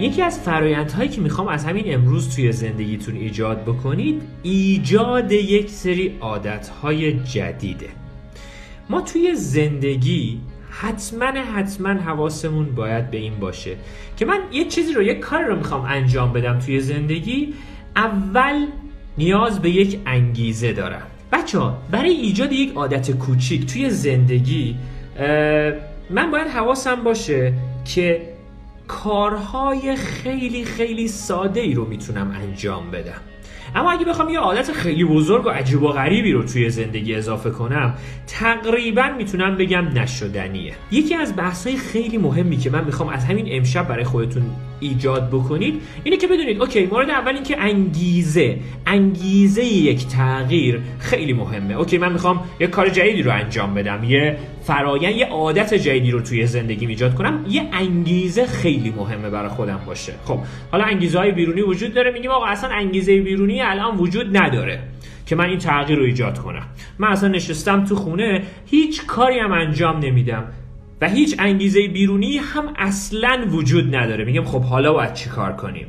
یکی از فرایندهایی که می‌خوام از همین امروز توی زندگیتون ایجاد بکنید ایجاد یک سری عادتهای جدیده. ما توی زندگی حتما حتما حواسمون باید به این باشه که من یه چیزی رو یک کار رو می‌خوام انجام بدم توی زندگی. اول نیاز به یک انگیزه دارم. بچه ها برای ایجاد یک عادت کوچیک توی زندگی من باید حواسم باشه که کارهای خیلی خیلی ساده ای رو می‌تونم انجام بدم. اما اگه بخوام یه عادت خیلی بزرگ و عجیب و غریبی رو توی زندگی اضافه کنم تقریبا می‌تونم بگم نشدنیه. یکی از بحث خیلی مهمی که من می‌خوام از همین امشب برای خودتون ایجاد بکنید اینه که بدونید اوکی مورد اول این که انگیزه انگیزه یک تغییر خیلی مهمه. اوکی من می‌خوام یه کار جدیدی رو انجام بدم یه فرایند یه عادت جدیدی رو توی زندگی ایجاد کنم یه انگیزه خیلی مهمه برای خودم باشه. خب حالا انگیزه های بیرونی وجود داره میگیم آقا اصلا انگیزه بیرونی الان وجود نداره که من این تغییر رو ایجاد کنم. من اصلا نشستم تو خونه هیچ کاری هم انجام نمیدم. و هیچ انگیزه بیرونی هم اصلا وجود نداره. میگم خب حالا باید چی کار کنیم؟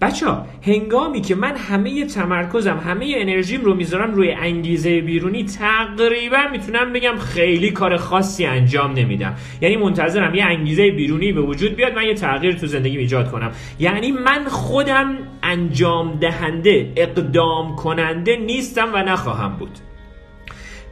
بچه ها هنگامی که من همه تمرکزم همه انرژیم رو می‌ذارم روی انگیزه بیرونی تقریبا می‌تونم بگم خیلی کار خاصی انجام نمیدم. یعنی منتظرم یه انگیزه بیرونی به وجود بیاد من یه تغییر تو زندگی ایجاد کنم. یعنی من خودم انجام دهنده اقدام کننده نیستم و نخواهم بود.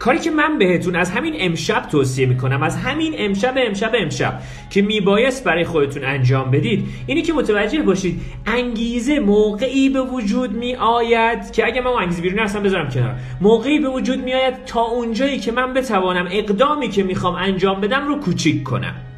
کاری که من بهتون از همین امشب توصیه می‌کنم از همین امشب امشب امشب که میبایست برای خودتون انجام بدید اینی که متوجه باشید انگیزه موقعی به وجود می آید که اگه من انگیزه بیرونی اصلا بذارم کنار. موقعی به وجود می آید تا اونجایی که من بتوانم اقدامی که می‌خوام انجام بدم رو کوچیک کنم.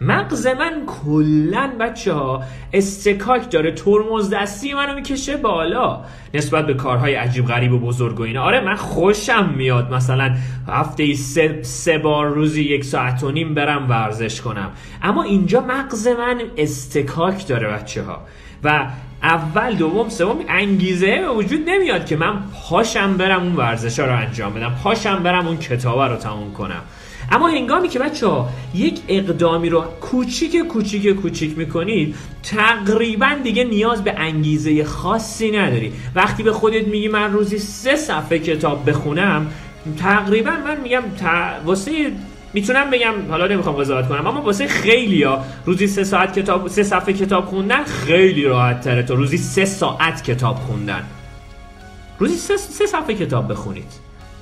مغز من کلا بچه ها استکاک داره ترمز دستی منو می‌کشه بالا. نسبت به کارهای عجیب غریب و بزرگ و اینا. آره من خوشم میاد. مثلا هفته سه, سه بار روزی یک ساعت و نیم برم ورزش کنم. اما اینجا مغز من استکاک داره بچه ها. و اول دوم سوم انگیزه به وجود نمیاد که من پاشم برم اون ورزش ها رو انجام بدم. پاشم برم اون کتابه رو تموم کنم. اما هنگامی که بچه ها یک اقدامی رو کوچیک کوچیک کوچیک می‌کنید تقریبا دیگه نیاز به انگیزه خاصی نداری وقتی به خودت میگی من روزی سه صفحه کتاب بخونم تقریبا من میگم واسه می‌تونم بگم حالا نمی‌خوام قضاوت کنم اما واسه خیلی ها روزی سه ساعت کتاب سه صفحه کتاب خوندن خیلی راحت تره تا روزی سه ساعت کتاب خوندن. روزی سه, سه صفحه کتاب بخونید.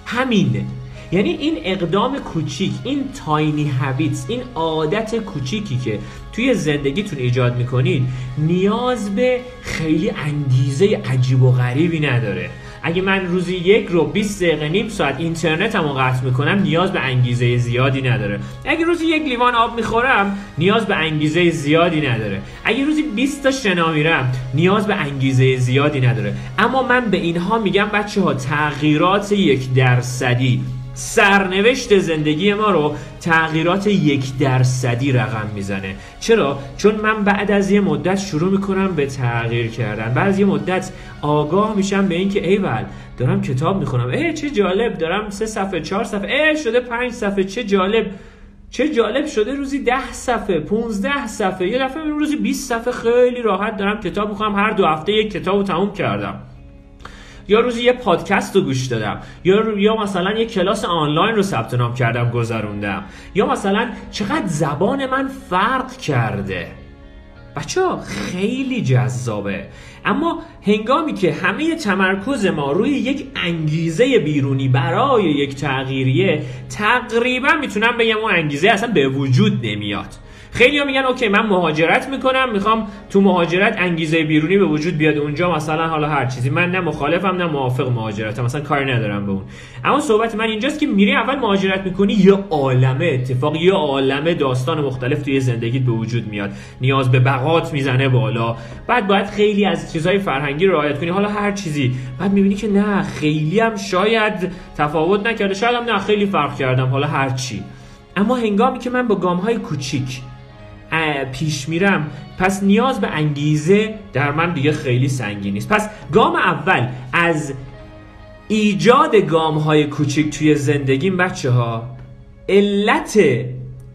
همینه. یعنی این اقدام کوچیک این تاینی هابیتس این عادت کوچیکی که توی زندگیتون ایجاد می‌کنید نیاز به خیلی انگیزه عجیب و غریبی نداره. اگه من روزی یک رو 20 دقیقه نیم ساعت اینترنتمو قطع می‌کنم نیاز به انگیزه زیادی نداره. اگه روزی یک لیوان آب می‌خورم نیاز به انگیزه زیادی نداره. اگه روزی 20 تا شنا میرم نیاز به انگیزه زیادی نداره. اما من به اینها میگم بچه ها تغییرات یک درصدی. سرنوشت زندگی ما رو تغییرات یک درصدی رقم می‌زنه. چرا؟ چون من بعد از یه مدت شروع می‌کنم به تغییر کردن. بعد از یه مدت آگاه میشم به اینکه ایول دارم کتاب می‌خونم. ای چه جالب دارم سه صفحه چهار صفحه. ای شده پنج صفحه چه جالب. چه جالب شده روزی ده صفحه 15 صفحه. یه دفعه روزی 20 صفحه. خیلی راحت دارم کتاب می‌خوام هر دو هفته یک کتاب رو تموم کردم. یا روزی یه پادکست رو گوش دادم یا یا مثلا یه کلاس آنلاین رو ثبت نام کردم گذروندم. یا مثلا چقدر زبان من فرق کرده. بچه ها خیلی جذابه. اما هنگامی که همه تمرکز ما روی یک انگیزه بیرونی برای یک تغییریه تقریبا می‌تونم بگم اون انگیزه اصلا به وجود نمیاد. خیلی ها میگن اوکی من مهاجرت می‌کنم می‌خوام تو مهاجرت انگیزه بیرونی به وجود بیاد اونجا مثلا حالا هر چیزی. من نه مخالفم نه موافق مهاجرتم مثلا کاری ندارم به اون. اما صحبت من اینجاست که میری اول مهاجرت می‌کنی یه عالمه اتفاق یه عالمه داستان مختلف توی زندگیت به وجود میاد. نیاز به بقات می‌زنه بالا. بعد باید خیلی از چیزهای فرهنگی رعایت کنی. حالا هر چیزی. بعد می‌بینی که نه خیلی هم شاید تفاوت نکرده. شاید هم نه خیلی فرق کردم. حالا هر چی. اما هنگامی که من با گام های کوچیک پیش میرم. پس نیاز به انگیزه در من دیگه خیلی سنگین نیست. پس گام اول از ایجاد گام های کوچیک توی زندگیم بچه ها علت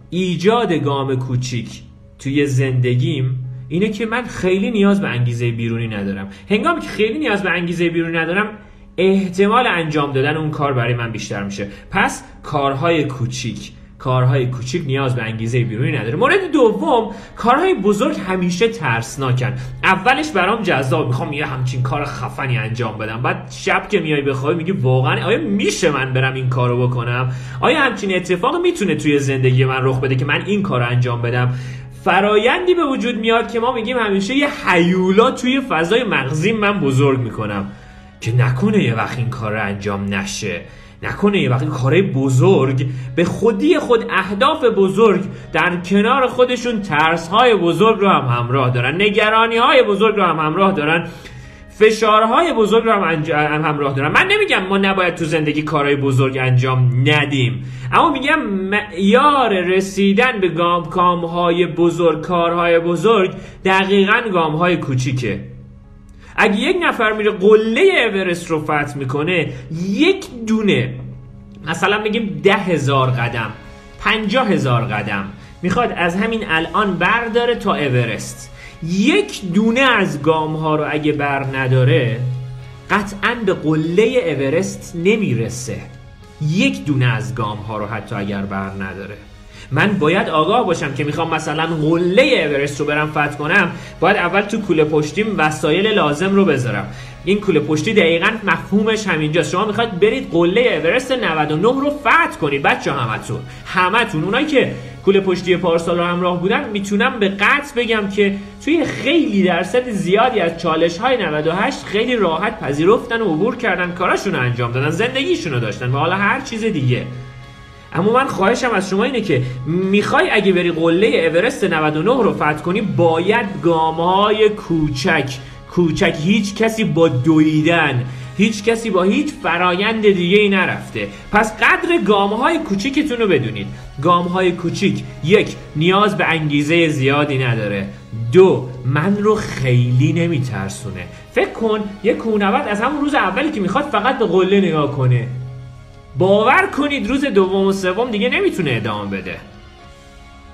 ایجاد گام کوچیک توی زندگیم اینه که من خیلی نیاز به انگیزه بیرونی ندارم. هنگامی که خیلی نیاز به انگیزه بیرونی ندارم احتمال انجام دادن اون کار برای من بیشتر میشه. پس کارهای کوچیک. کارهای کوچیک نیاز به انگیزه بیرونی نداره. مورد دوم کارهای بزرگ همیشه ترسناکن. اولش برام جذاب. می‌خوام یه همچین کار خفنی انجام بدم. بعد شب که میای بخوای میگی واقعا آیا میشه من برم این کارو بکنم؟ آیا همچین اتفاق می‌تونه توی زندگی من رخ بده که من این کار انجام بدم؟ فرایندی به وجود میاد که ما میگیم همیشه یه حیولا توی فضای مغزی من بزرگ می‌کنم که نکنه یه وقت این کار انجام نشه. نکنه یه وقتی کارهای بزرگ به خودی خود اهداف بزرگ در کنار خودشون ترس های بزرگ رو هم همراه دارن نگرانی های بزرگ رو هم همراه دارن فشارهای بزرگ رو هم, همراه دارن. من نمیگم ما نباید تو زندگی کارهای بزرگ انجام ندیم اما میگم معیار رسیدن به گام کامهای بزرگ کارهای بزرگ دقیقا گامهای کوچیکه. اگه یک نفر میره قله اورست رو فتح می‌کنه یک دونه مثلا بگیم ده هزار قدم پنجاه هزار قدم می‌خواد از همین الان برداره تا اورست. یک دونه از گام ها رو اگه بر نداره قطعا به قله اورست نمی‌رسه. یک دونه از گام ها رو حتی اگر بر نداره. من باید آگاه باشم که می‌خوام مثلا قله اورست رو برم فتح کنم باید اول تو کوله پشتیم وسایل لازم رو بذارم. این کوله پشتی دقیقا مفهومش همینجاست. شما می‌خواد برید قله اورست 99 رو فتح کنید بچه همتون. همتون. اونایی که کوله پشتی پارسال رو همراه بودن می‌تونم به قطع بگم که توی خیلی درصد زیادی از چالش های 98 خیلی راحت پذیرفتن و عبور کردن کاراشون رو انجام دادن زندگیشون رو داشتن و حالا هر چیز دیگه. اما من خواهشم از شما اینه که می‌خوای اگه بری قله اورست 99 رو فتح کنی باید گامهای کوچک کوچک هیچ کسی با دویدن هیچ کسی با هیچ فرایند دیگه ای نرفته. پس قدر گام های کوچیکتون رو بدونید. گام های کوچیک یک نیاز به انگیزه زیادی نداره. دو من رو خیلی نمیترسونه. فکر کن یه کونورد از همون روز اولی که می‌خواد فقط به قله نگاه کنه. باور کنید روز دوم و سوم دیگه نمی‌تونه ادامه بده.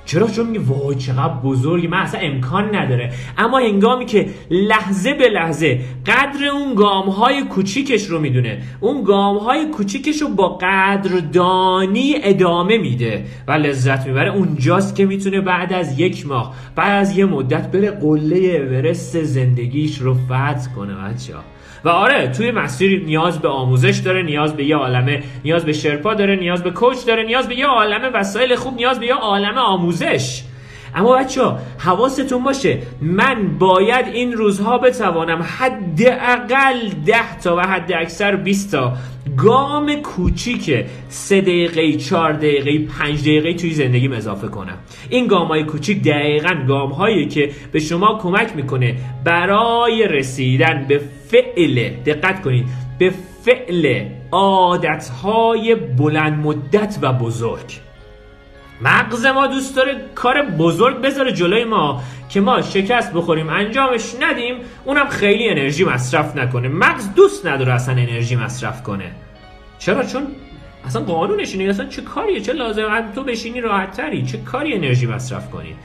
چرا؟ چون میگه وای چقدر بزرگی من اصلا امکان نداره. اما هنگامی که لحظه به لحظه قدر اون گام های کوچیکش رو می‌دونه اون گام های کوچیکش رو با قدردانی ادامه میده و لذت می‌بره. اونجاست که می‌تونه بعد از یک ماه بعد از یه مدت بره قله اورست زندگیش رو فتح کنه بچه و آره توی مسیر نیاز به آموزش داره نیاز به یه عالمه نیاز به شرپا داره نیاز به کوچ داره نیاز به یه عالمه وسایل خوب نیاز به یه عالمه آموزش. اما بچه ها حواستون باشه من باید این روزها بتوانم حداقل 10 تا و حد اکثر 20 تا گام کوچیک 3 دقیقه 4 دقیقه 5 دقیقه توی زندگیم اضافه کنم. این گام های کوچیک دقیقا گام هایی که به شما کمک می‌کنه برای رسیدن به فعل. دقت کنید. به فعل عادت های بلند مدت و بزرگ. مغز ما دوست داره کار بزرگ بذاره جلوی ما که ما شکست بخوریم انجامش ندیم اونم خیلی انرژی مصرف نکنه. مغز دوست نداره اصلا انرژی مصرف کنه. چرا؟ چون اصلا قانونش اینه اصلا چه کاریه؟ چه لازم؟ تو بشینی راحت تری چه کاری انرژی مصرف کنی؟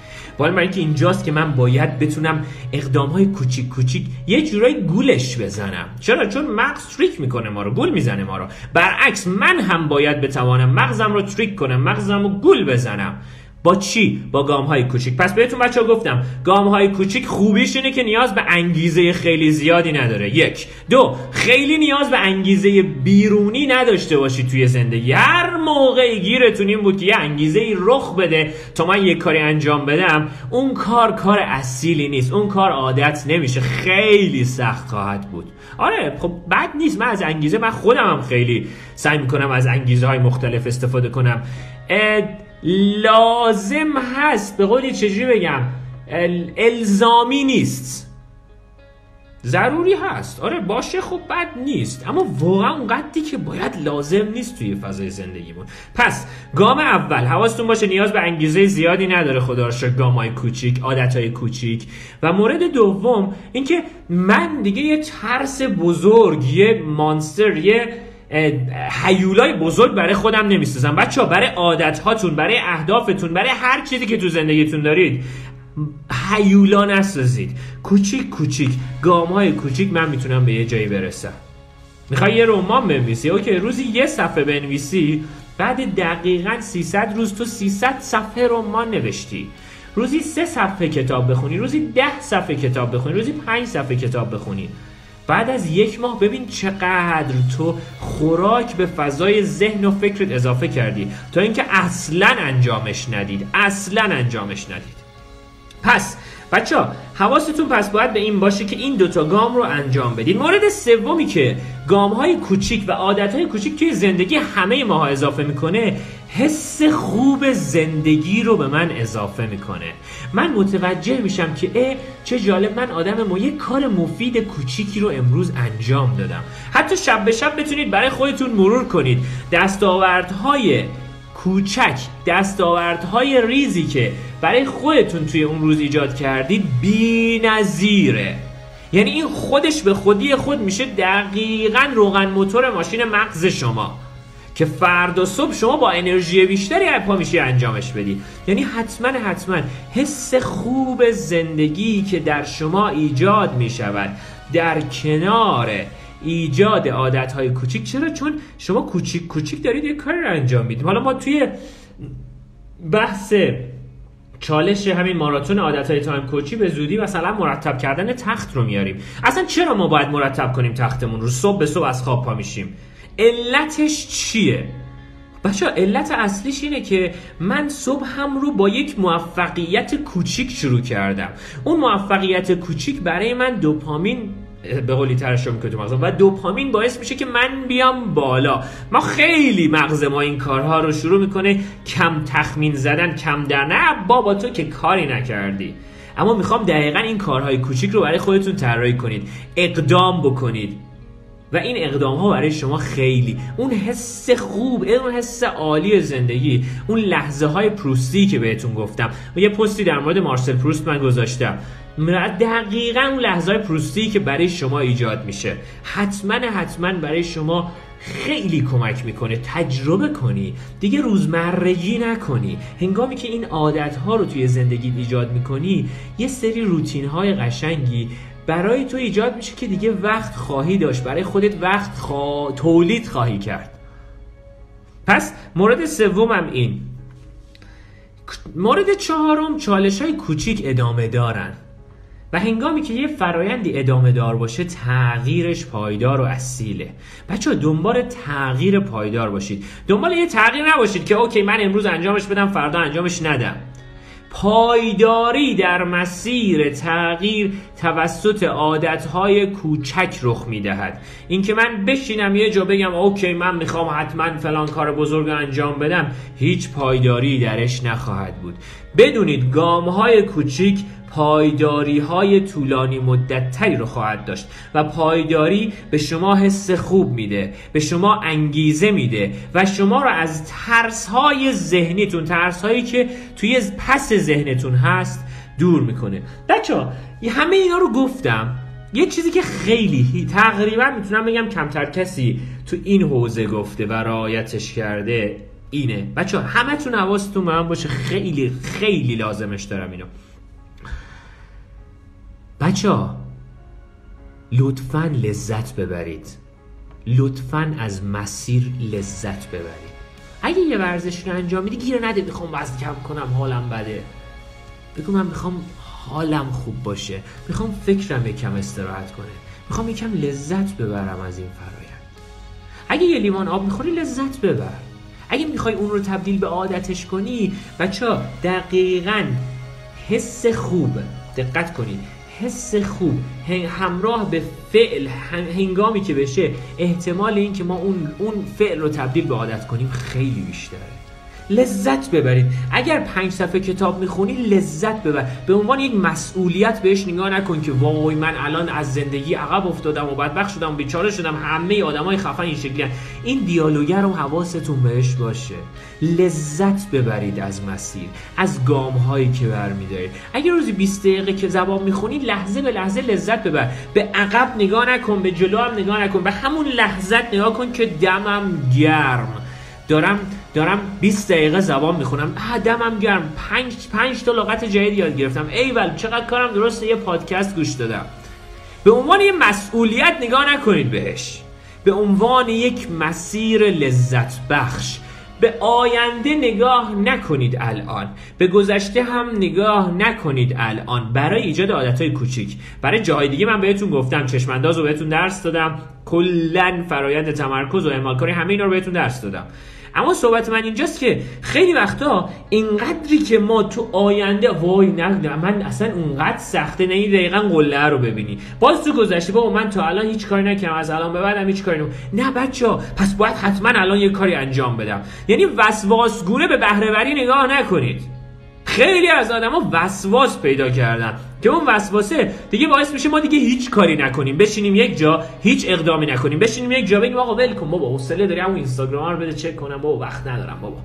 ولی برای اینکه اینجاست که من باید بتونم اقدام های کوچیک کوچیک یه جورایی گولش بزنم. چرا؟ چون مغز تریک می‌کنه ما رو گول می‌زنه ما رو. برعکس من هم باید بتوانم مغزم رو تریک کنم مغزم رو گول بزنم. با چی? با گام های کوچیک. پس بهتون بچه ها گفتم گام های کوچیک خوبیش اینه که نیاز به انگیزه خیلی زیادی نداره. یک. دو خیلی نیاز به انگیزه بیرونی نداشته باشید توی زندگی. هر موقع گیرتون این بود که یه انگیزه ای رخ بده تا من یه کاری انجام بدم اون کار کار اصیلی نیست. اون کار عادت نمیشه. خیلی سخت خواهد بود. آره خب بد نیست. من از انگیزه من خودم هم خیلی سعی می‌کنم از انگیزه های مختلف استفاده کنم. لازم هست به قولی چجوری بگم؟ الزامی نیست. ضروری هست. آره باشه خب بد نیست. اما واقعا اونقدری که باید لازم نیست توی فضای زندگیمون. پس گام اول حواستون باشه نیاز به انگیزه زیادی نداره خدا رو گام های کوچیک عادت های کوچیک. و مورد دوم اینکه من دیگه یه ترس بزرگ یه مانستر یه حیولای بزرگ برای خودم نمی‌سازم بچه ها برای عادت هاتون برای اهدافتون برای هر چیزی که تو زندگیتون دارید حیولا نسازید کوچیک کوچیک گام های کوچیک من می‌تونم به یه جایی برسم. می‌خوای یه رمان بنویسی؟ اوکی روزی یه صفحه بنویسی بعد دقیقا 300 روز تو 300 صفحه رمان نوشتی. روزی سه صفحه کتاب بخونی روزی ده صفحه کتاب بخونی روزی پنج صفحه کتاب بخونی. بعد از یک ماه ببین چقدر تو خوراک به فضای ذهن و فکرت اضافه کردی. تا اینکه اصلا انجامش ندید. اصلا انجامش ندید. پس بچه ها حواستون پس باید به این باشه که این دوتا گام رو انجام بدید مورد سومی که گام های کوچیک و عادت های کوچیک توی زندگی همه ماها اضافه می‌کنه حس خوب زندگی رو به من اضافه می‌کنه. من متوجه میشم که اه چه جالب من آدم ما یک کار مفید کوچیکی رو امروز انجام دادم. حتی شب به شب بتونید برای خودتون مرور کنید. دستاوردهای کوچک دستاوردهای ریزی که برای خودتون توی اون روز ایجاد کردید بی نظیره. یعنی این خودش به خودی خود میشه دقیقا روغن موتور ماشین مغز شما. که فردا صبح شما با انرژی بیشتری پا میشی انجامش بدی. یعنی حتما حتما حس خوب زندگی که در شما ایجاد می‌شود. در کنار ایجاد عادت های کوچیک. چرا؟ چون شما کوچیک کوچیک دارید یه کاری رو انجام می‌دید. حالا ما توی بحث چالش همین ماراتون عادت های تایم کوچی به زودی مثلا مرتب کردن تخت رو میاریم. اصلا چرا ما باید مرتب کنیم تختمون رو؟ صبح به صبح از خواب پا میشیم. علتش چیه؟ بچه علت اصلیش اینه که من صبح هم رو با یک موفقیت کوچیک شروع کردم. اون موفقیت کوچیک برای من دوپامین به قولی می‌کنه تو و دوپامین باعث میشه که من بیام بالا. ما خیلی مغز ما این کارها رو شروع می‌کنه کم تخمین زدن کم در. نه بابا تو که کاری نکردی. اما می‌خوام دقیقا این کارهای کوچیک رو برای خودتون طراحی کنید. اقدام بکنید. و این اقدام ها برای شما خیلی. اون حس خوب اون حس عالی زندگی اون لحظه های پروستی که بهتون گفتم. و یه پستی در مورد مارسل پروست من گذاشتم. دقیقا اون لحظه های پروستی که برای شما ایجاد میشه. حتما حتما برای شما خیلی کمک می‌کنه. تجربه کنی. دیگه روزمرگی نکنی. هنگامی که این عادت ها رو توی زندگی ایجاد می‌کنی یه سری روتین های قشنگی برای تو ایجاد میشه که دیگه وقت خواهی داشت. برای خودت وقت خوا... تولید خواهی کرد. پس مورد سومم این. مورد چهارم چالش های کوچیک ادامه دارن. و هنگامی که یه فرایندی ادامه دار باشه تغییرش پایدار و اصیله. بچه دنبال تغییر پایدار باشید. دنبال یه تغییر نباشید که اوکی من امروز انجامش بدم فردا انجامش ندم. پایداری در مسیر تغییر توسط عادتهای کوچک رخ می‌دهد. اینکه من بشینم یه جا بگم اوکی من می‌خوام حتما فلان کار بزرگ انجام بدم. هیچ پایداری درش نخواهد بود. بدونید گام های کوچیک پایداری های طولانی مدت تری رو خواهد داشت و پایداری به شما حس خوب میده به شما انگیزه میده و شما رو از ترس های ذهنیتون ترس هایی که توی پس ذهنتون هست دور می‌کنه. بچه همه اینا رو گفتم. یه چیزی که خیلی تقریبا می‌تونم بگم کمتر کسی تو این حوزه گفته و رعایتش کرده اینه. بچه همه تون حواستون من باشه. خیلی خیلی لازمش دارم اینو. بچه ها لطفا لذت ببرید. لطفا از مسیر لذت ببرید. اگه یه ورزش رو انجام میدی گیر نده می‌خوام وزن کم کنم حالم بده. بگو من می‌خوام حالم خوب باشه. می‌خوام فکرم یکم استراحت کنه. می‌خوام یکم لذت ببرم از این فرایند. اگه یه لیوان آب می‌خوری لذت ببر. اگه می‌خوای اون رو تبدیل به عادتش کنی بچه دقیقا حس خوب. دقت کنید حس خوب همراه به فعل هنگامی که بشه احتمال اینکه ما اون اون فعل رو تبدیل به عادت کنیم خیلی بیشتره. لذت ببرید. اگر پنج صفحه کتاب می‌خونی لذت ببر. به عنوان یک مسئولیت بهش نگاه نکن که وای من الان از زندگی عقب افتادم و بدبخت شدم و بیچاره شدم. همه آدمای خفن این شکلی این دیالوگر رو حواستون بهش باشه. لذت ببرید از مسیر از گام هایی که برمیدارید. اگر روزی 20 دقیقه که زبان می‌خونی لحظه به لحظه لذت ببر. به عقب نگاه نکن به جلو هم نگاه نکن. به همون لحظت نگاه کن که دمم گرم. دارم دارم 20 دقیقه زبان می‌خونم. دمم گرم. 5 5 تا لغت جدید یاد گرفتم. ایول چقدر کارم درسته؟ یه پادکست گوش دادم. به عنوان یه مسئولیت نگاه نکنید بهش. به عنوان یک مسیر لذت بخش. به آینده نگاه نکنید الان. به گذشته هم نگاه نکنید الان. برای ایجاد عادتهای کوچیک. برای جای دیگه من بهتون گفتم چشمانداز رو بهتون درس دادم. کلا فرایند تمرکز و اعمال همه اینا رو بهتون درس دادم. اما صحبت من اینجاست که خیلی وقتا اینقدری که ما تو آینده وای نه من اصلا اونقدر سخته نه دقیقا قله رو ببینی. باز تو گذشته بابا من تا الان هیچ کاری نکردم از الان به بعدم هیچ کاری نه بچه پس باید حتما الان یه کاری انجام بدم. یعنی وسواسگونه به بهرهوری نگاه نکنید. خیلی از آدما وسواس پیدا کردن که اون وسواسه دیگه باعث میشه ما دیگه هیچ کاری نکنیم. بشینیم یک جا هیچ اقدامی نکنیم. بشینیم یک جا بگیم آقا ول کن بابا حوصله داری همون اینستاگرام رو بده چک کنم. بابا وقت ندارم بابا.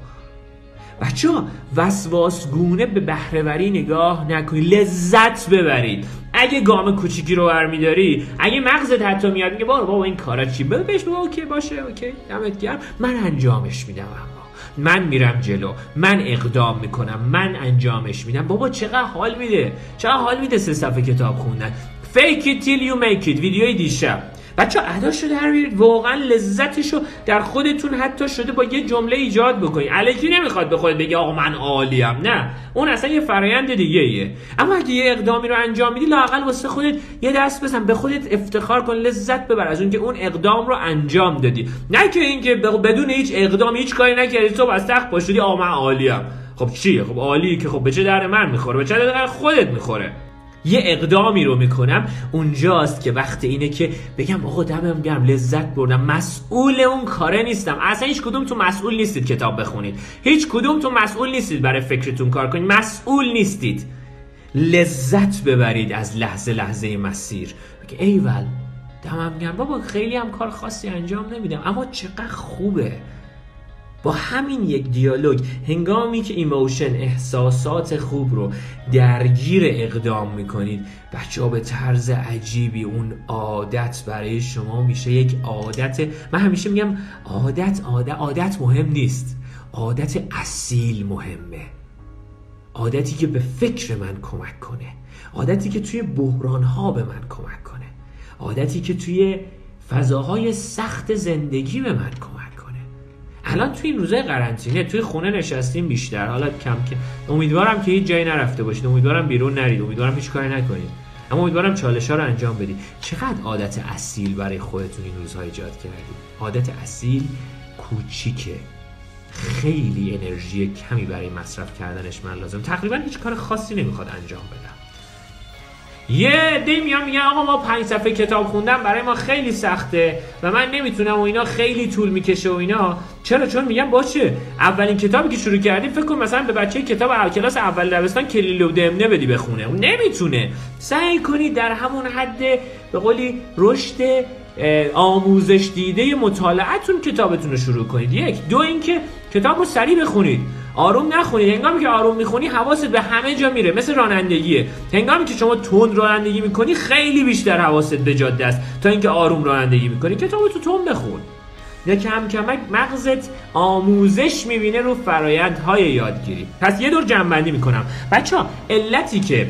بچه ها وسواسگونه به بهرهوری نگاه نکنید. لذت ببرید. اگه گام کوچیکی رو برمیداری اگه مغزت حتی میاد میگه بابا این کارا چی؟ بهش بابا okay باشه okay دمت گرم. من انجامش میدم. من میرم جلو من اقدام می‌کنم من انجامش میدم. بابا چقدر حال میده چقدر حال میده سه صفحه کتاب خوندن. Fake it till you make it. ویدیوی دیشب. بچه اداش رو در بیارید واقعا لذتش رو در خودتون حتی شده با یه جمله ایجاد بکنید الکی نمی‌خواد به خود بگه آقا من عالیم. نه. اون اصلا یه فرایند دیگه ایه اما اگه یه اقدامی رو انجام میدی لاقل واسه خودت یه دست بزن به خودت افتخار کن لذت ببر از اون که اون اقدام رو انجام دادی. نه که اینکه بدون هیچ اقدام هیچ کاری نکردی تو از تخت پاشدی آقا من عالیم. خب چیه؟ خب عالی که خب به چه در من می‌خوره؟ به چه در خودت می‌خوره؟ یه اقدامی رو می‌کنم. اونجاست که وقت اینه که بگم آقا دمم گرم لذت بردم. مسئول اون کاره نیستم. اصلا هیچ کدوم تو مسئول نیستید کتاب بخونید. هیچ کدوم تو مسئول نیستید برای فکرتون کار کنید. مسئول نیستید. لذت ببرید از لحظه لحظه مسیر. ایول دمم گرم. بابا خیلی هم کار خاصی انجام نمیدم. اما چقدر خوبه. با همین یک دیالوگ هنگامی که emotion احساسات خوب رو درگیر اقدام می‌کنید بچه ها به طرز عجیبی اون عادت برای شما میشه. یک عادت من همیشه میگم عادت عادت عادت مهم نیست. عادت اصیل مهمه. عادتی که به فکر من کمک کنه. عادتی که توی بحران ها به من کمک کنه. عادتی که توی فضاهای سخت زندگی به من کمک الان توی این روزای قرنطینه توی خونه نشستیم بیشتر. حالا کم که امیدوارم که هیچ جایی نرفته باشید امیدوارم بیرون نرید. امیدوارم هیچ کاری نکنید. اما امیدوارم چالش ها رو انجام بدید. چقدر عادت اصیل برای خودتون این روزها ایجاد کردید؟ عادت اصیل کوچیکه. خیلی انرژی کمی برای مصرف کردنش من لازم. تقریبا هیچ کار خاصی نمی‌خواد انجام بدم. یه دی میان میگن آقا ما پنج صفحه کتاب خوندم برای ما خیلی سخته و من نمی‌تونم و اینا خیلی طول می‌کشه و اینا. چرا؟ چون میگم باشه اولین کتابی که شروع کردی فکر کن مثلا به بچه کتاب کلاس اول دبستان کلیل و دمنه بدی بخونه. اون نمی‌تونه. سعی کنید در همون حد به قولی رشد آموزش دیده مطالعتون کتابتون رو شروع کنید. یک. دو اینکه کتاب رو سریع بخونید. آروم نخونید. هنگامی که آروم می‌خونی حواست به همه جا میره. مثل رانندگیه. هنگامی که شما تند رانندگی می‌کنی خیلی بیشتر حواست به جاده است. تا اینکه آروم رانندگی می‌کنی. کتاب تو تند بخون. یا کم کمک مغزت آموزش می‌بینه رو فرایندهای یادگیری. پس یه دور جنبندی می‌کنم. بچه ها علتی که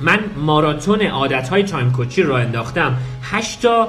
من ماراتون عادت های تایم کوچی رو انداختم. 8 تا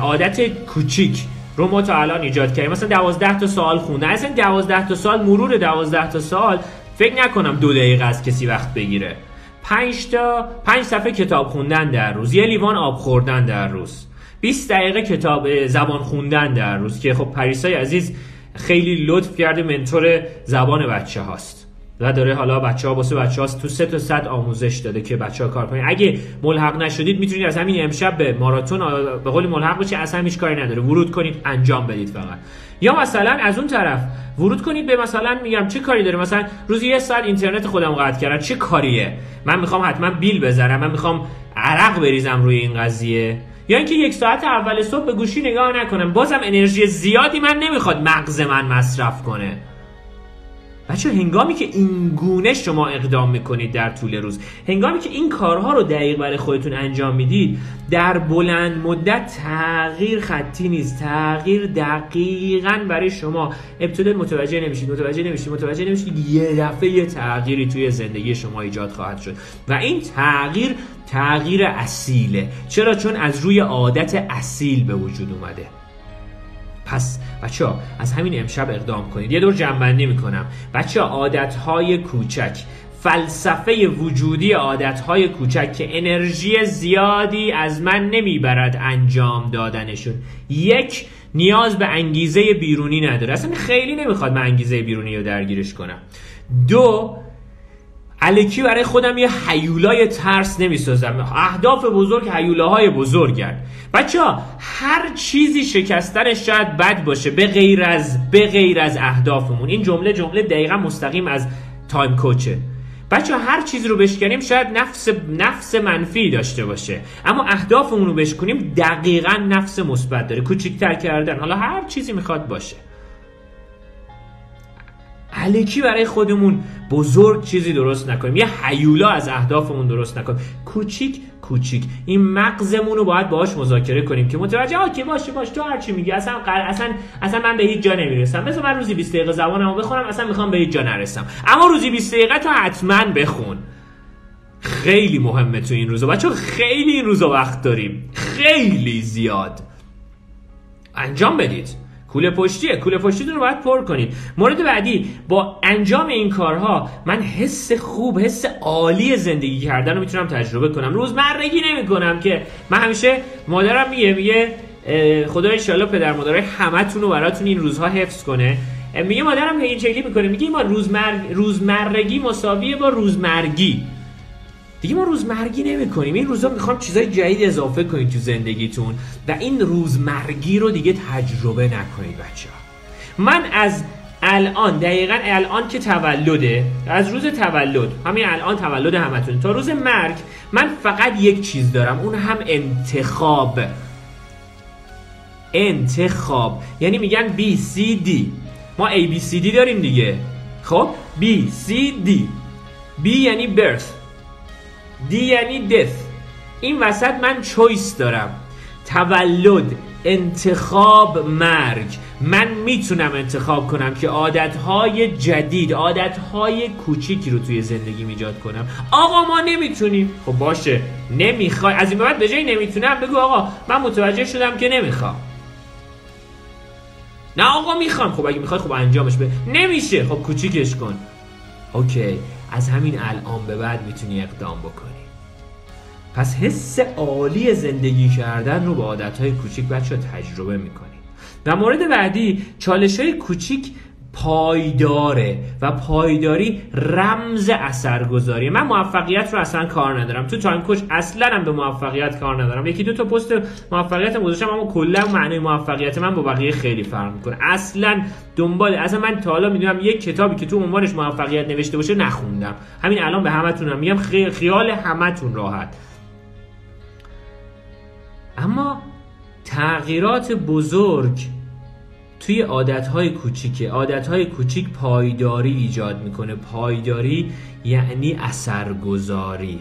عادت کوچیک رو ما تا الان ایجاد کردیم. مثلا 12 تا سوال خونه اصلا 12 تا سال مرور 12 تا سال فکر نکنم دو دقیقه از کسی وقت بگیره. 5 تا 5 صفحه کتاب خوندن در روز. یه لیوان آب خوردن در روز. 20 دقیقه کتاب زبان خوندن در روز. که خب پریسای عزیز خیلی لطف کرده منتور زبان بچه هاست و داره حالا بچه ها باسه بچه هاست تو سه تا صد آموزش داده که بچه ها کار کنید اگه ملحق نشدید می‌تونید از همین امشب به ماراتون به قول ملحق بشید اصلا هیچ کاری نداره. ورود کنید انجام بدید فقط. یا مثلا از اون طرف ورود کنید به مثلا میگم چه کاری داره؟ مثلا روزی یه ساعت اینترنت خودم قطع کردم. چه کاریه؟ من می‌خوام حتما بیل بذارم من می‌خوام عرق بریزم روی این قضیه. یا اینکه یک ساعت اول صبح به گوشی نگاه نکنم. بازم انرژی زیادی من نمی‌خواد مغز من مصرف کنه. بچه هنگامی که این گونه شما اقدام می‌کنید در طول روز هنگامی که این کارها رو دقیق برای خودتون انجام می‌دید در بلند مدت تغییر خطی نیست تغییر دقیقا برای شما. ابتدا متوجه نمیشید متوجه نمیشید متوجه نمیشید یه دفعه یه تغییری توی زندگی شما ایجاد خواهد شد. و این تغییر تغییر اصیله. چرا؟ چون از روی عادت اصیل به وجود اومده. پس بچه ها از همین امشب اقدام کنید. یه دور جنبندی می‌کنم. بچه ها عادت های کوچک. فلسفه وجودی عادت های کوچک که انرژی زیادی از من نمی‌برد انجام دادنشون. یک نیاز به انگیزه بیرونی نداره. اصلا خیلی نمی‌خواد من انگیزه بیرونی رو درگیرش کنم. دو الکی برای خودم یه حیولای ترس نمی‌سازم. اهداف بزرگ حیولاهای بزرگن. بچه ها هر چیزی شکستنش شاید بد باشه به غیر از به غیر از اهدافمون. این جمله جمله دقیقا مستقیم از تایم کوچه. بچه هر چیزی رو بشکنیم شاید نفس نفس منفی داشته باشه. اما اهدافمون رو بشکنیم دقیقا نفس مثبت داره. کوچیکتر کردن. حالا هر چیزی می‌خواد باشه. علکی برای خودمون بزرگ چیزی درست نکنیم. یه حیولا از اهدافمون درست نکنیم. کوچیک کوچیک. این مغزمون رو باید باهاش مذاکره کنیم که متوجه آ که باشه باش. تو هر چی میگی. اصلا اصلا اصلا من به هیچ جا نمی‌رسم. مثلا من روزی 20 دقیقه زبانمو بخونم اصلا می‌خوام به هیچ جا نرسم. اما روزی 20 دقیقه تو حتما بخون. خیلی مهمه تو این روزا. بچه خیلی این روزا وقت داریم. خیلی زیاد. انجام بدید. کوله پشتیه. کوله پشتیتون رو باید پر کنید. مورد بعدی با انجام این کارها من حس خوب حس عالی زندگی کردن رو می‌تونم تجربه کنم. روزمرگی نمی کنم که من همیشه مادرم میگه میگه خدا ان پدر مادرای همتون رو براتون این روزها حفظ کنه. میگه مادرم این شکلی می‌کنه. میگه ما روزمر... روزمرگی مساویه با روزمرگی. دیگه ما روزمرگی نمی کنیم این روزا می‌خوام چیزای جدید اضافه کنید تو زندگیتون و این روزمرگی رو دیگه تجربه نکنید بچه ها. من از الان دقیقا الان که تولده از روز تولد همین الان تولد همتون تا روز مرگ من فقط یک چیز دارم اون هم انتخاب. انتخاب. یعنی میگن B C D. ما A B C D داریم دیگه. خب؟ B C D. B یعنی birth. دی یعنی death. این وسط من چویس دارم. تولد انتخاب مرگ. من می‌تونم انتخاب کنم که عادتهای جدید عادتهای کوچیکی رو توی زندگی ایجاد کنم. آقا ما نمی‌تونیم. خب باشه. نمی‌خوای. از این بعد به جای نمی‌تونم بگو آقا من متوجه شدم که نمی‌خوام. نه آقا می‌خوام. خب اگه می‌خوای خب انجامش به نمیشه. خب کوچیکش کن. okay. از همین الان به بعد می‌تونی اقدام بکنی. پس حس عالی زندگی کردن رو با عادت های کوچیک بچه تجربه می‌کنی. و مورد بعدی چالش های کوچیک پایداره و پایداری رمز اثرگذاری من موفقیت رو اصلا کار ندارم. تو تایم کوچ اصلا هم به موفقیت کار ندارم. یکی دو تا پست موفقیت گذاشتم اما کلا معنی موفقیت من با بقیه خیلی فرق می‌کنه. اصلا دنبال اصلا من تا حالا می‌دونم یک کتابی که تو عنوانش موفقیت نوشته باشه نخوندم. همین الان به همتونم میگم خیال همتون راحت. اما تغییرات بزرگ توی عادتهای کوچیکه. عادتهای کوچیک پایداری ایجاد می‌کنه. پایداری یعنی اثرگذاری.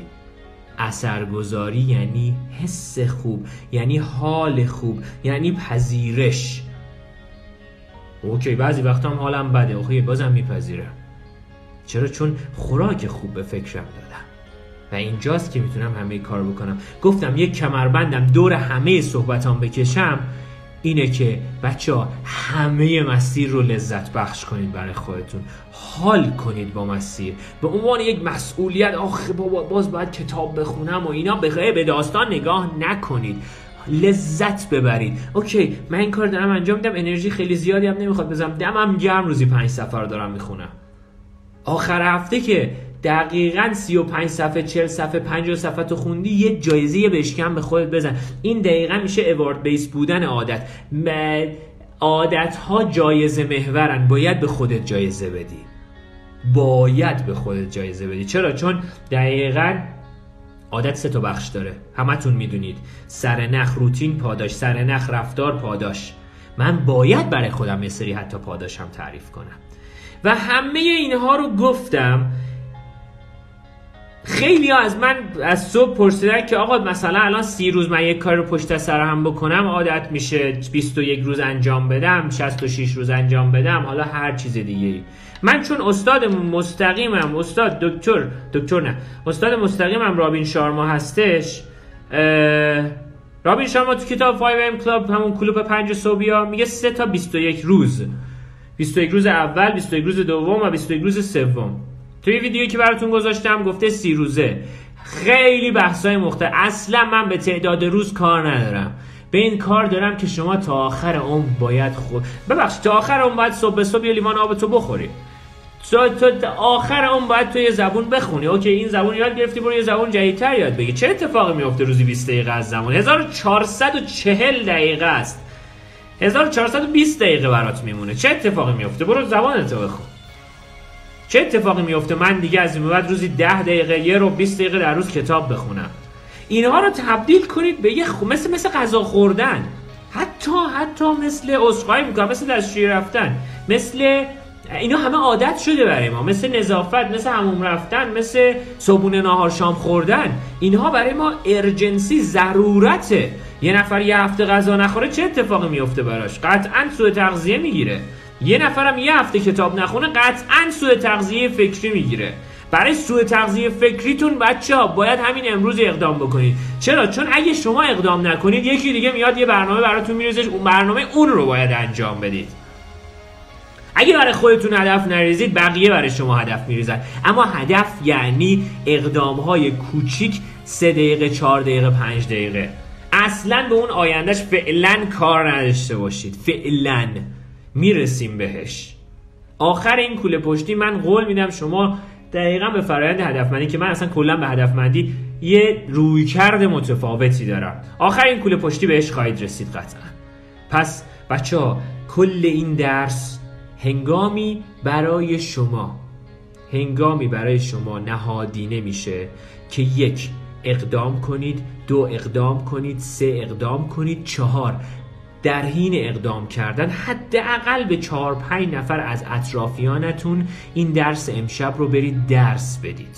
اثرگذاری یعنی حس خوب یعنی حال خوب یعنی پذیرش. اوکی بعضی وقتا هم حالم بده. اوکی بازم میپذیرم. چرا؟ چون خوراک خوب به فکرم دادم. و اینجاست که می‌تونم همه کار بکنم. گفتم یک کمربندم دور همه صحبتام بکشم اینه که بچه ها همه مسیر رو لذت بخش کنید برای خودتون. حال کنید با مسیر. به عنوان یک مسئولیت آخه بابا باز باید کتاب بخونم و اینا به به داستان نگاه نکنید. لذت ببرید. اوکی من این کار دارم انجام میدم. انرژی خیلی زیادی هم نمی‌خواد بزنم. دمم گرم روزی پنج سفر دارم می‌خونم. آخر هفته که دقیقا 35 صفحه 40 صفحه 50 صفحه تو خوندی یه جایزه بشکن به خودت بزن. این دقیقا میشه اوارد بیس بودن عادت. عادت ها جایزه محورن. باید به خودت جایزه بدی. باید به خودت جایزه بدی. چرا؟ چون دقیقا عادت سه تا بخش داره. همتون می‌دونید. سرنخ روتین پاداش سرنخ رفتار پاداش. من باید برای خودم یه سری حتی پاداشم تعریف کنم. و همه اینها رو گفتم خیلی ها از من از صبح پرسیدن که آقا مثلا الان سی روز من یک کار رو پشت سر هم بکنم عادت میشه 21 روز انجام بدم 66 روز انجام بدم حالا هر چیز دیگه من چون استاد مستقیمم استاد دکتر دکتر نه استاد مستقیمم رابین شارما هستش رابین شارما تو کتاب 5M کلاب همون کلوب پنج صبحیا میگه 3 تا 21 روز. 21 روز اول 21 روز دوم و 21 روز سوم. توی ویدیویی که براتون گذاشتم گفته سی روزه. خیلی بحثای مختلف اصلا من به تعداد روز کار ندارم. به این کار دارم که شما تا آخر عمر باید خود ببخش تا آخر عمر باید صبح صبح یه لیوان آب تو بخوری. تا, تا آخر اون باید تو یه زبون بخونی. اوکی این زبون یاد گرفتی برو یه زبون جدیدتر یاد بگی. چه اتفاقی میفته روزی 20 دقیقه از زمان؟ 1440 دقیقه است. 1420 دقیقه برات میمونه. چه اتفاقی میفته برو زبان تو بخون. چه اتفاقی میفته من دیگه از این بعد روزی 10 دقیقه یه رو 20 دقیقه در روز کتاب بخونم. اینها رو تبدیل کنید به یه خو... مثل مثل غذا خوردن. حتی حتی مثل اسخای می‌کنم مثل دستشویی رفتن. مثل اینا همه عادت شده برای ما. مثل نظافت مثل هموم رفتن مثل صبونه ناهار شام خوردن. اینها برای ما ارجنسی ضرورته. یه نفر یه هفته غذا نخوره چه اتفاقی میفته براش؟ قطعا سوء تغذیه می‌گیره. یه نفرم یه هفته کتاب نخونه قطعا سوء تغذیه فکری می‌گیره. برای سوء تغذیه فکریتون بچه ها باید همین امروز اقدام بکنید. چرا؟ چون اگه شما اقدام نکنید یکی دیگه میاد یه برنامه براتون میریزش اون برنامه اون رو باید انجام بدید. اگه برای خودتون هدف نریزید بقیه برای شما هدف میریزن. اما هدف یعنی اقدام های کوچیک سه دقیقه چهار دقیقه پنج دقیقه. اصلا به اون آیندهش فعلا کار نداشته باشید. فعلا. می‌رسیم بهش. آخر این کوله پشتی من قول میدم شما دقیقا به فرایند هدفمندی که من اصلا کلا به هدفمندی یه رویکرد متفاوتی دارم. آخر این کوله پشتی بهش خواهید رسید قطعا. پس بچه ها کل این درس هنگامی برای شما هنگامی برای شما نهادینه میشه که یک اقدام کنید دو اقدام کنید سه اقدام کنید چهار. در حین اقدام کردن حداقل به چهار پنج نفر از اطرافیانتون این درس امشب رو برید درس بدید.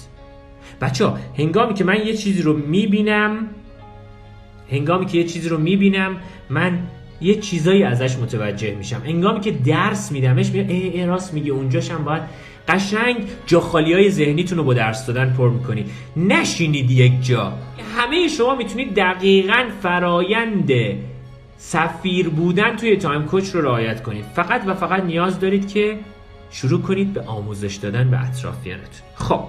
بچه ها هنگامی که من یه چیزی رو می‌بینم هنگامی که یه چیزی رو می‌بینم من یه چیزایی ازش متوجه میشم. هنگامی که درس میدمش میگم ای, ای راست میگه اونجاشم باید قشنگ جا خالی های ذهنیتون رو با درس دادن پر می‌کنید نشینید یک جا. همه شما می‌تونید دقیقا فرایند سفیر بودن توی تایم کوچ رو رعایت کنید. فقط و فقط نیاز دارید که شروع کنید به آموزش دادن به اطرافیانتون. خب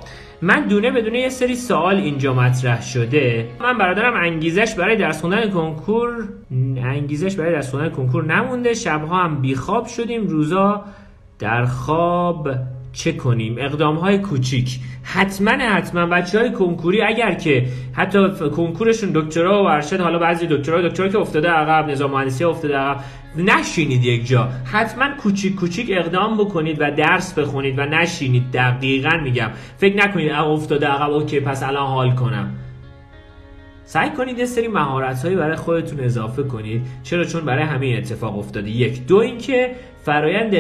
من دونه بدونه یه سری سوال اینجا مطرح شده. من برادرم انگیزش برای درس خوندن کنکور انگیزش برای درس خوندن کنکور نمونده. شبها هم بیخواب شدیم. روزا در خواب چه کنیم؟ اقدام های کوچیک. حتما حتما بچه های کنکوری اگر که حتی کنکورشون دکترا و ارشد حالا بعضی دکترا دکترا که افتاده عقب نظام مهندسی افتاده عقب نشینید یک جا. حتما کوچیک کوچیک اقدام بکنید و درس بخونید و نشینید. دقیقا میگم. فکر نکنید افتاده عقب اوکی پس الان حال کنم. سعی کنید یه سری مهارت هایی برای خودتون اضافه کنید. چرا؟ چون برای همین اتفاق افتاده. یک. دو اینکه فرایند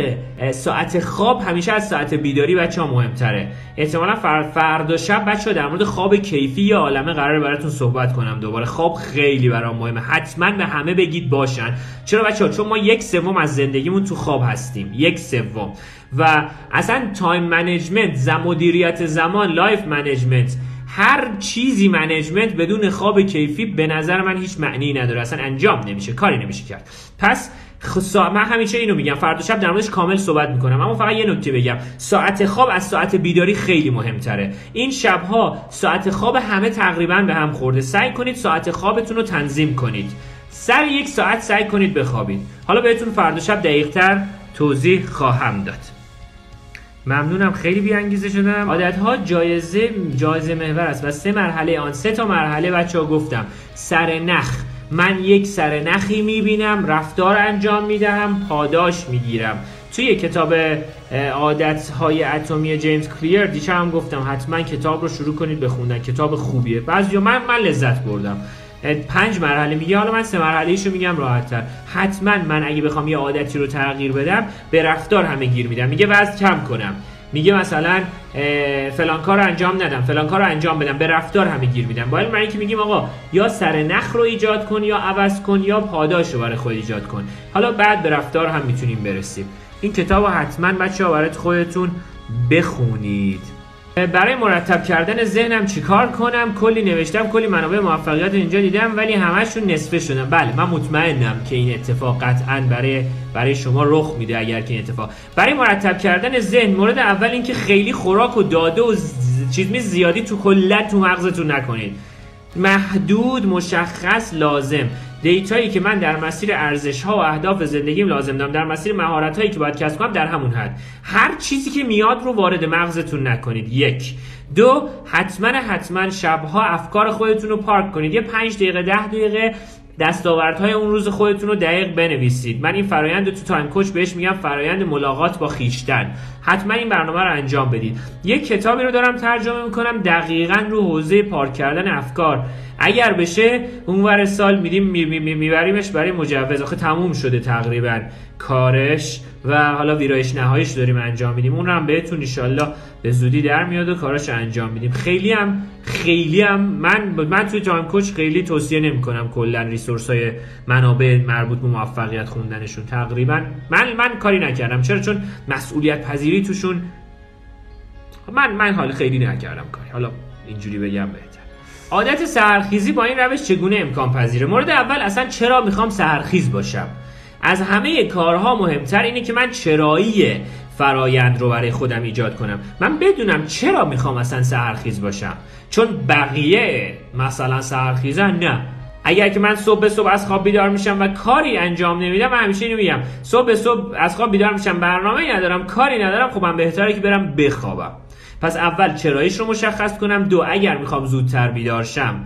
ساعت خواب همیشه از ساعت بیداری بچه ها مهمتره. احتمالا فردا شب بچه ها در مورد خواب کیفی یا عالمه قرار براتون صحبت کنم. دوباره خواب خیلی برام مهمه. حتما به همه بگید باشن. چرا بچه ها چون ما یک سوم از زندگیمون تو خواب هستیم. یک سوم. و اصلا time management مدیریت زمان life management هر چیزی management بدون خواب کیفی به نظر من هیچ معنی نداره. اصلا انجام نمیشه. کاری نمیشه کرد. پس من همیشه اینو میگم فردا شب در موردش کامل صحبت می‌کنم اما فقط یه نکته بگم. ساعت خواب از ساعت بیداری خیلی مهمتره. این شبها ساعت خواب همه تقریبا به هم خورده. سعی کنید ساعت خوابتون رو تنظیم کنید. سر یک ساعت سعی کنید بخوابید. حالا بهتون فردا شب دقیقتر توضیح خواهم داد. ممنونم خیلی بی انگیزه شدم. عادت ها جایزه جایزه محور است و سه مرحله آن. سه تا مرحله بچه ها گفتم. سر نخ. من یک سر نخی می‌بینم رفتار انجام می‌دهم پاداش می‌گیرم. توی کتاب عادت های اتمی جیمز کلیر دیشب هم گفتم حتما کتاب رو شروع کنید بخوندن کتاب خوبیه. بعضی من من لذت بردم. پنج مرحله میگه. حالا من سه مرحله رو میگم راحت تر حتما من اگه بخوام یه عادتی رو تغییر بدم به رفتار همه گیر میدم. میگه وزن کم کنم. میگه مثلا فلان کار انجام ندم فلان کار انجام بدم به رفتار همه گیر میدم. باید من که میگیم آقا یا سر نخ رو ایجاد کن یا عوض کن یا پاداش رو برای خود ایجاد کن. حالا بعد به رفتار هم می‌تونیم برسیم. این کتاب رو حتما بچه ها برای خودتون بخونید. برای مرتب کردن ذهنم چیکار کنم؟ کلی نوشتم کلی منابع موفقیت اینجا دیدم ولی همشون نصفه شدم بله من مطمئنم که این اتفاق قطعا برای برای شما رخ میده اگر که این اتفاق. برای مرتب کردن ذهن مورد اول اینکه خیلی خوراک و داده و چیز می زیادی تو کلت تو مغزتون نکنید محدود مشخص لازم. دیتایی که من در مسیر ارزش ها و اهداف زندگیم لازم دارم در مسیر مهارت هایی که باید کسب کنم در همون حد. هر چیزی که میاد رو وارد مغزتون نکنید. یک. دو حتما حتما شبها افکار خودتون رو پارک کنید. یه پنج دقیقه ده دقیقه دستاوردهای اون روز خودتون رو دقیق بنویسید. من این فرایند تو تایم کوچ بهش میگم فرایند ملاقات با خویشتن. حتما این برنامه رو انجام بدید. یک کتابی رو دارم ترجمه می‌کنم دقیقا رو حوزه پارک کردن افکار. اگر بشه اونور سال میریم میبریمش برای مجوز. آخه تموم شده تقریبا. کارش و حالا ویرایش نهاییش داریم انجام میدیم. اون هم بهتون ایشالله به زودی در میاد و کاراش انجام میدیم. خیلی هم خیلی هم من من توی تایم کوچ خیلی توصیه نمی‌کنم کلا resource های منابع مربوط به موفقیت خوندنشون. تقریبا من من کاری نکردم. چرا؟ چون مسئولیت پذیری توشون من من حال خیلی نکردم کاری. حالا اینجوری بگم بهتر. عادت سرخیزی با این روش چگونه امکان پذیره؟ مورد اول اصلا چرا می‌خوام سرخیز باشم؟ از همه کارها مهمتر اینه که من چرایی فرایند رو برای خودم ایجاد کنم. من بدونم چرا می‌خوام اصلا سهرخیز باشم. چون بقیه مثلا سهرخیزن نه. اگر که من صبح صبح از خواب بیدار میشم و کاری انجام نمیدم من همیشه اینو میگم. صبح صبح از خواب بیدار میشم برنامه ندارم کاری ندارم خب من بهتره که برم بخوابم. پس اول چراییش رو مشخص کنم. دو اگر می‌خوام زودتر بیدار شم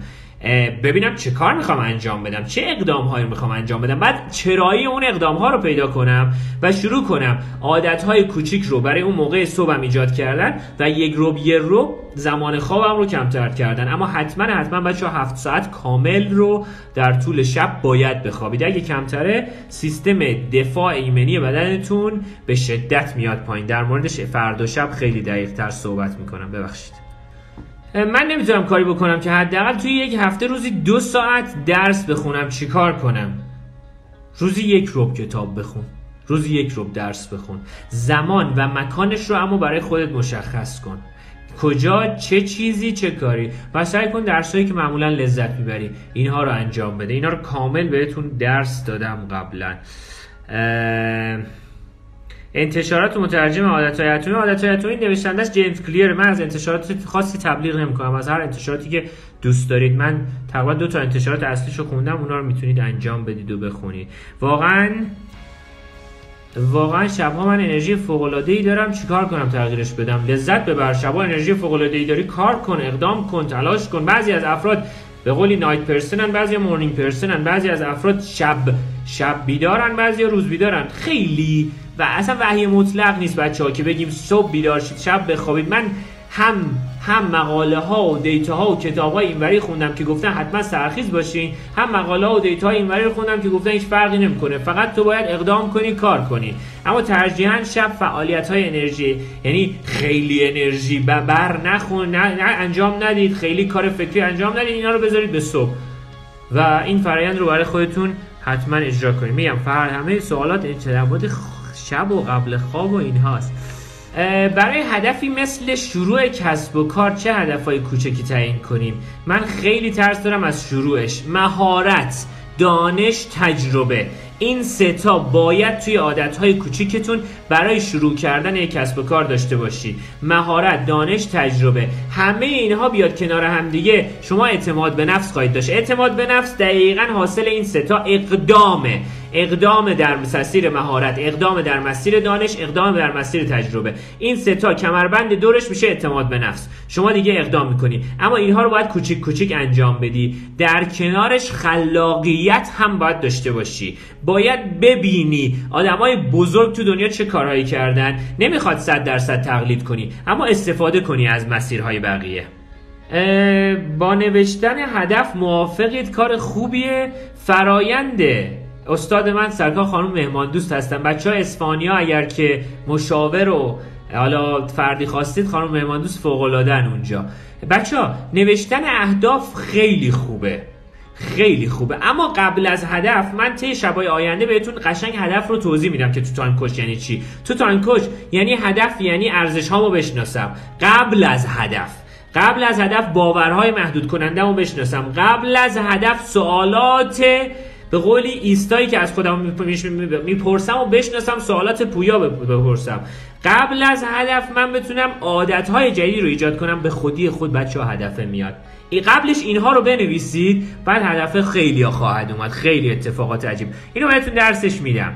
ببینم چه کار می‌خوام انجام بدم چه اقدام هایی می‌خوام انجام بدم بعد چرایی اون اقدام ها رو پیدا کنم و شروع کنم عادت های کوچیک رو برای اون موقع صبحم ایجاد کردن و یک رو یه رو زمان خوابم رو کمتر کردن. اما حتما حتما بچه هفت ساعت کامل رو در طول شب باید بخوابید. اگه کمتره سیستم دفاع ایمنی بدنتون به شدت میاد پایین. در موردش فردا شب خیلی دقیق تر صحبت می‌کنم. ببخشید. من نمی‌تونم کاری بکنم که حداقل توی یک هفته روزی دو ساعت درس بخونم چیکار کنم؟ روزی یک روب کتاب بخون روزی یک روب درس بخون. زمان و مکانش رو اما برای خودت مشخص کن. کجا چه چیزی چه کاری؟ و سعی کن درسایی که معمولا لذت می‌بری اینها رو انجام بده. اینا رو کامل بهتون درس دادم قبلا. انتشارات مترجم عادت های اتمی. عادت های اتمی نوشتندش جیمز کلیر. من از انتشارات خاصی تبلیغ نمی‌کنم. از هر انتشاراتی که دوست دارید. من تقریبا دو تا انتشارات اصلیشو خوندم. اونا رو می‌تونید انجام بدید و بخونید. واقعا واقعا شبها من انرژی فوق العاده ای دارم. چیکار کنم تغییرش بدم؟ لذت ببر شبها. انرژی فوق العاده ای داری. کار کن اقدام کن تلاش کن. بعضی از افراد به قولی نایت پرسنن بعضی مورنینگ پرسنن بعضی از افراد شب شب بیدارن بعضی روز بیدارن. خیلی و اصلا وحی مطلق نیست بچه ها که بگیم صبح بیدار شید شب بخوابید. من هم هم مقاله ها و دیتا ها و کتاب های اینوری خوندم که گفتن حتما سرخیز باشین. هم مقاله ها و دیتا های اینوری خوندم که گفتن هیچ فرقی نمی‌کنه. فقط تو باید اقدام کنی کار کنی. اما ترجیحاً شب فعالیت های انرژی یعنی خیلی انرژی بر نخون نه, نه انجام ندید خیلی کار فکری انجام ندید اینا رو بذارید به صبح. و این فرایند رو برای خودتون حتما اجرا کنید. میگم فر همه سوالات این شب و قبل خواب و اینهاست. برای هدفی مثل شروع کسب و کار چه هدفهای کوچکی تعیین کنیم؟ من خیلی ترس دارم از شروعش. مهارت دانش تجربه. این ستا باید توی عادتهای کوچیکتون برای شروع کردن یک کسب و کار داشته باشید مهارت دانش تجربه. همه اینها بیاد کنار هم دیگه. شما اعتماد به نفس خواهید داشت. اعتماد به نفس دقیقا حاصل این ستا اقدامه. اقدام در مسیر مهارت اقدام در مسیر دانش اقدام در مسیر تجربه. این سه تا کمربند دورش میشه اعتماد به نفس. شما دیگه اقدام می‌کنی. اما اینها رو باید کوچیک کوچیک انجام بدی. در کنارش خلاقیت هم باید داشته باشی. باید ببینی آدمای بزرگ تو دنیا چه کارهایی کردن. نمی‌خواد صد درصد تقلید کنی اما استفاده کنی از مسیرهای بقیه. با نوشتن هدف موافقید کار خوبیه. فراینده استاد من سرکار خانم مهمان دوست هستن. بچه ها اسپانیا اگر که مشاور و حالا فردی خواستید خانم مهمان دوست فوق العاده ان. بچه ها نوشتن اهداف خیلی خوبه. خیلی خوبه. اما قبل از هدف من طی شبای آینده بهتون قشنگ هدف رو توضیح میدم که تو time coach یعنی چی. تو time coach یعنی هدف یعنی ارزش هامو بشناسم. قبل از هدف. قبل از هدف باورهای محدود کننده رو بشناسم. قبل از هدف سوالات به قولی ایستایی که از خودم می‌پرسم و بشناسم سوالات پویا بپرسم. قبل از هدف من بتونم عادتهای جدید رو ایجاد کنم به خودی خود بچه ها هدفه میاد. قبلش اینها رو بنویسید بعد هدف خیلی خواهد اومد. خیلی اتفاقات عجیب. اینو بهتون درسش میدم.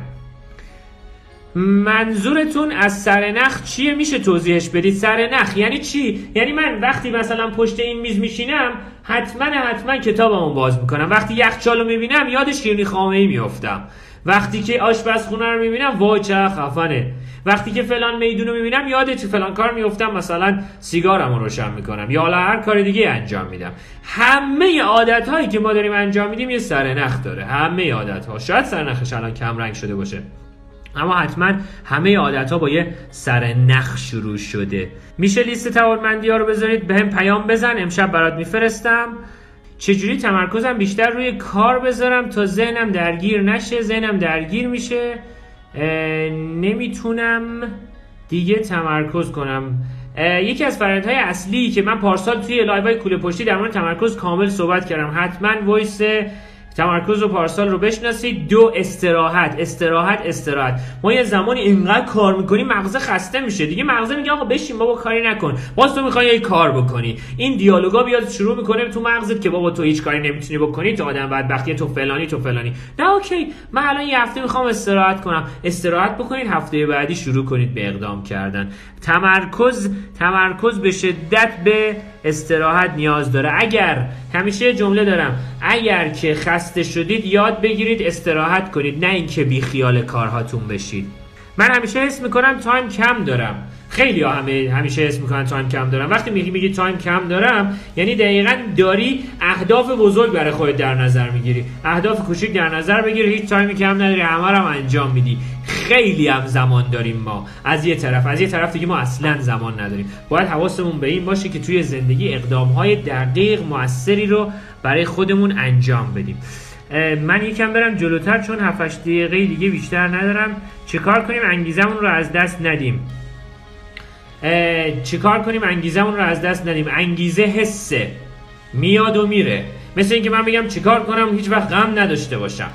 منظورتون از سرنخ چیه؟ میشه توضیحش بدید؟ سرنخ یعنی چی؟ یعنی من وقتی مثلا پشت این میز میشینم حتما حتما کتابمو باز می‌کنم. وقتی یخچال رو می‌بینم یاد شیرینی خامه ای میافتم. وقتی که آشپزخونه رو می‌بینم وای چه خفنه وقتی که فلان میدون رو می‌بینم یاد فلان کار میفتم مثلا سیگارم رو روشن می‌کنم یا حالا هر کار دیگه انجام میدم. همه عادت هایی که ما داریم انجام میدیم یه سرنخ داره. همه عادت ها شاید سرنخش الان کم رنگ شده باشه. اما حتما همه عادت ها با یه سر نخ شروع شده. میشه لیست توانمندی ها رو بذارید؟ به هم پیام بزن. امشب برات میفرستم. چجوری تمرکزم بیشتر روی کار بذارم تا ذهنم درگیر نشه؟ ذهنم درگیر میشه. نمی‌تونم دیگه تمرکز کنم. یکی از فرآیندهای اصلی که من پارسال توی live کوله پشتی در مورد تمرکز کامل صحبت کردم. حتما voice تمرکز و پارسال رو بشنوید. دو استراحت. استراحت استراحت. ما یه زمانی اینقدر کار می‌کنیم مغزه خسته میشه. دیگه مغزه میگه آقا بشین بابا کاری نکن. باز تو می‌خوای یه کار بکنی. این دیالوگا بیاد شروع می‌کنه تو مغزت که بابا تو هیچ کاری نمی‌تونی بکنی. تو آدم بدبختی تو فلانی تو فلانی. نه OK. من الان یه هفته می‌خوام استراحت کنم. استراحت بکنید هفته بعدی شروع کنید به اقدام کردن. تمرکز تمرکز به شدت به استراحت نیاز داره. اگر همیشه جمله دارم اگر که خسته شدید یاد بگیرید استراحت کنید نه اینکه بی خیال کارهاتون بشید. من همیشه حس می‌کنم time کم دارم. خیلی ها همه همیشه حس می‌کنن time کم دارم. وقتی میگی میگی time کم دارم یعنی دقیقا داری اهداف بزرگ برای خودت در نظر می‌گیری. اهداف کوچیک در نظر بگیری هیچ time ی کم نداری همه رو انجام میدی. خیلی هم زمان داریم ما. از یه طرف از یه طرف دیگه ما اصلا زمان نداریم. باید حواسمون به این باشه که توی زندگی اقدام های دقیق موثری رو برای خودمون انجام بدیم. من یکم برم جلوتر چون 7 دقیقه دیگه بیشتر ندارم. چیکار کنیم؟ انگیزمون رو از دست ندیم. چیکار کنیم؟ انگیزمون رو از دست ندیم. انگیزه حسه میاد و میره. مثل اینکه من بگم چیکار کنم؟ هیچ وقت غم نداشته باشم.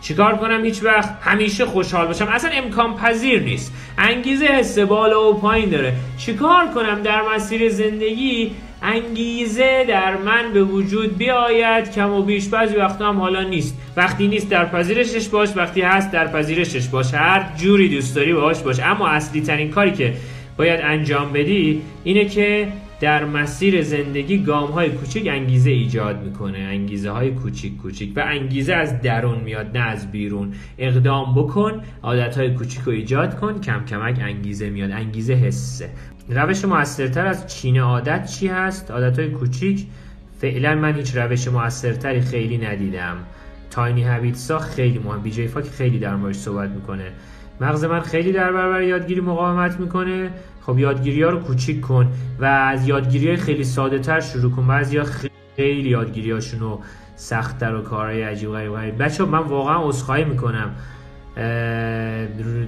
چیکار کنم؟ هیچ وقت همیشه خوشحال باشم. اصلا امکان پذیر نیست. انگیزه حس بالا و پایین داره. چیکار کنم در مسیر زندگی؟ انگیزه در من به وجود بیاید. کم و بیش. بعضی وقتا هم حالا نیست. وقتی نیست در پذیرشش باش. وقتی هست در پذیرشش باش. هر جوری دوست داری باش باش. اما اصلی ترین کاری که باید انجام بدی اینه که در مسیر زندگی گام های کوچیک انگیزه ایجاد می‌کنه. انگیزه های کوچیک کوچیک و انگیزه از درون میاد نه از بیرون. اقدام بکن عادت های کوچیک رو ایجاد کن کم کمک انگیزه میاد. انگیزه حسه روش موثرتر از چین عادت چی هست؟ عادت های کوچیک؟ فعلا من هیچ روش موثرتری خیلی ندیدم. تاینی هابیتسا خیلی مهم. بی جی فاک خیلی در موردش صحبت می‌کنه. مغز من خیلی در برابر یادگیری مقاومت می‌کنه. خب یادگیری ها رو کوچیک کن و از یادگیری خیلی ساده تر شروع کن. بعضی ها خیلی یادگیری هاشون رو و کارهای عجیب غریب. بچه من واقعا عذرخواهی می‌کنم.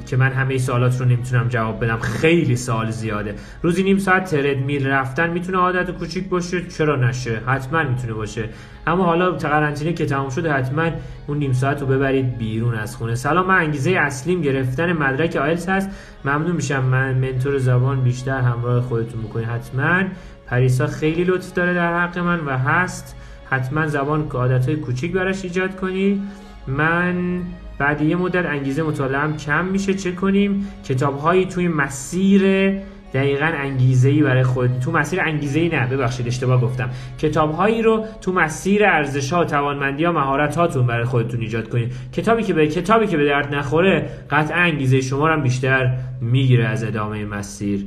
که من همه سوالات رو نمی‌تونم جواب بدم. خیلی سوال زیاده. روزی نیم ساعت ترد میل رفتن می‌تونه عادت کوچیک باشه؟ چرا نشه؟ حتما می‌تونه باشه. اما حالا قرنطینه که تمام شده حتما اون نیم ساعت رو ببرید بیرون از خونه. سلام من انگیزه اصلیم گرفتن مدرک آیلتس هست. ممنون میشم. من منتور زبان بیشتر همراه خودتون می‌کنید حتما. پریسا خیلی لطف داره در حق من و هست. حتما زبان عادت های کوچیک براش ایجاد کنید من بعد یه مدت انگیزه مطالعه کم میشه. چه کنیم؟ کتاب هایی توی مسیر دقیقا انگیزه ای برای خود تو مسیر انگیزه ای نه ببخشید اشتباه گفتم. کتاب هایی رو تو مسیر ارزش ها توانمندی ها مهارت هاتون برای خودتون ایجاد کنید. کتابی که به کتابی که به درد نخوره قطعا انگیزه شما رو بیشتر می‌گیره از ادامه مسیر.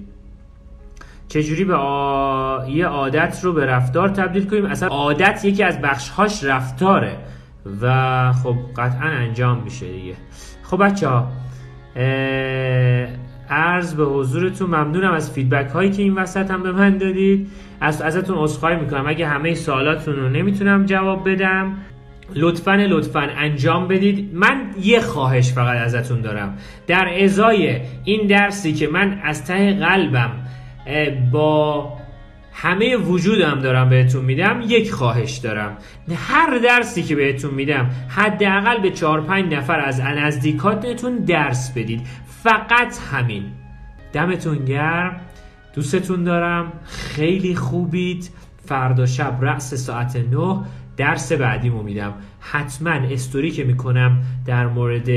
چجوری به یه عادت رو به رفتار تبدیل کنیم؟ اصلا عادت یکی از بخشهاش رفتاره. و خب قطعا انجام میشه دیگه. خب بچه ها عرض به حضورتون ممنونم از فیدبک هایی که این وسط هم به من دادید. از ازتون عذرخواهی می‌کنم. اگه همه سوالاتون رو نمی‌تونم جواب بدم لطفا لطفا انجام بدید. من یه خواهش فقط ازتون دارم. در ازای این درسی که من از ته قلبم با همه وجودم دارم بهتون میدم یک خواهش دارم. هر درسی که بهتون میدم حداقل به 4 5 نفر از نزدیکاتتون درس بدید. فقط همین. دمتون گرم. دوستتون دارم. خیلی خوبید. فردا شب رأس ساعت 9 درس بعدیمو میدم. حتما استوری که می‌کنم در مورد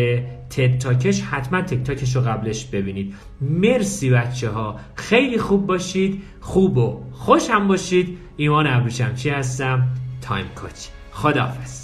تد تاکش حتما تک تاکش رو قبلش ببینید. مرسی بچه ها خیلی خوب باشید. خوب و خوش هم باشید. ایمان ابریشم چی هستم؟ تایم کوچ. خداحافظ.